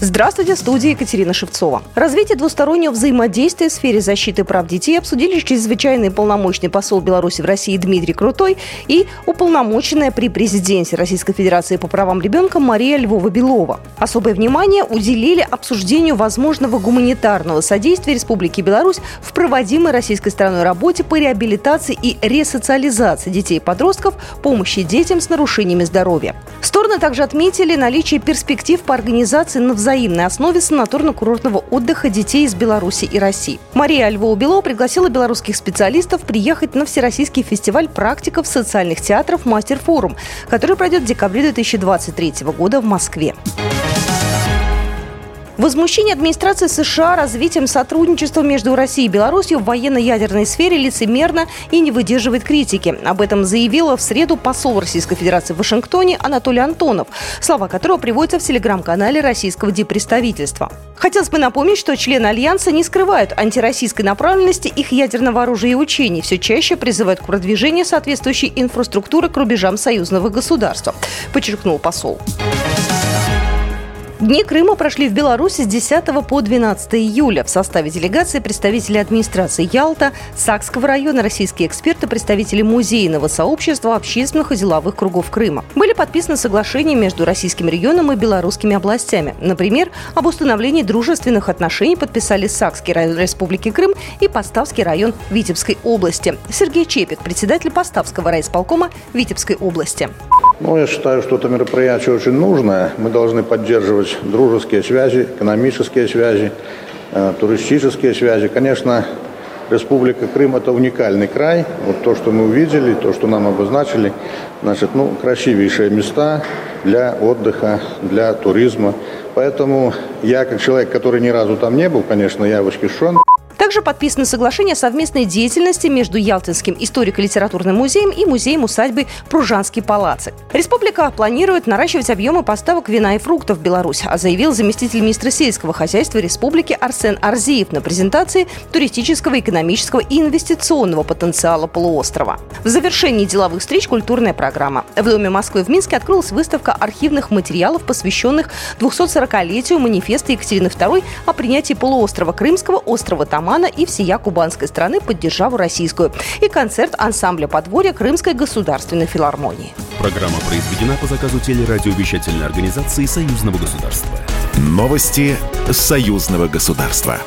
Здравствуйте, в студии Екатерина Шевцова. Развитие двустороннего взаимодействия в сфере защиты прав детей обсудили чрезвычайный полномочный посол Беларуси в России Дмитрий Крутой и уполномоченная при президенте Российской Федерации по правам ребенка Мария Львова-Белова. Особое внимание уделили обсуждению возможного гуманитарного содействия Республики Беларусь в проводимой российской стороной работе по реабилитации и ресоциализации детей и подростков, помощи детям с нарушениями здоровья. Стороны также отметили наличие перспектив по организации на взаимной основе санаторно-курортного отдыха детей из Беларуси и России. Мария Львова-Белова пригласила белорусских специалистов приехать на Всероссийский фестиваль практиков социальных театров «Мастер-форум», который пройдет в декабре 2023 года в Москве. Возмущение администрации США развитием сотрудничества между Россией и Беларусью в военно-ядерной сфере лицемерно и не выдерживает критики. Об этом заявила в среду посол Российской Федерации в Вашингтоне Анатолий Антонов, слова которого приводятся в телеграм-канале российского диппредставительства. Хотелось бы напомнить, что члены Альянса не скрывают антироссийской направленности их ядерного оружия и учений, все чаще призывают к продвижению соответствующей инфраструктуры к рубежам союзного государства, подчеркнул посол. Дни Крыма прошли в Беларуси с 10 по 12 июля. В составе делегации представители администрации Ялта, Сакского района, российские эксперты, представители музейного сообщества, общественных и деловых кругов Крыма. Были подписаны соглашения между российским регионом и белорусскими областями. Например, об установлении дружественных отношений подписали Сакский район Республики Крым и Поставский район Витебской области. Сергей Чепик, председатель Поставского райисполкома Витебской области. Ну, я считаю, что это мероприятие очень нужное. Мы должны поддерживать дружеские связи, экономические связи, э, туристические связи. Конечно, Республика Крым – это уникальный край. Вот то, что мы увидели, то, что нам обозначили, значит, ну, красивейшие места для отдыха, для туризма. Поэтому я, как человек, который ни разу там не был, конечно, я восхищен. Также подписано соглашение о совместной деятельности между Ялтинским историко-литературным музеем и музеем усадьбы Пружанский палацик. Республика планирует наращивать объемы поставок вина и фруктов в Беларусь, а заявил заместитель министра сельского хозяйства республики Арсен Арзиев на презентации туристического, экономического и инвестиционного потенциала полуострова. В завершении деловых встреч культурная программа. В Доме Москвы в Минске открылась выставка архивных материалов, посвященных 240-летию манифеста Екатерины II о принятии полуострова Крымского, острова Таман Романа и всея кубанской страны под державу российскую. И концерт ансамбля подворья Крымской государственной филармонии. Программа произведена по заказу телерадиовещательной организации Союзного государства. Новости Союзного государства.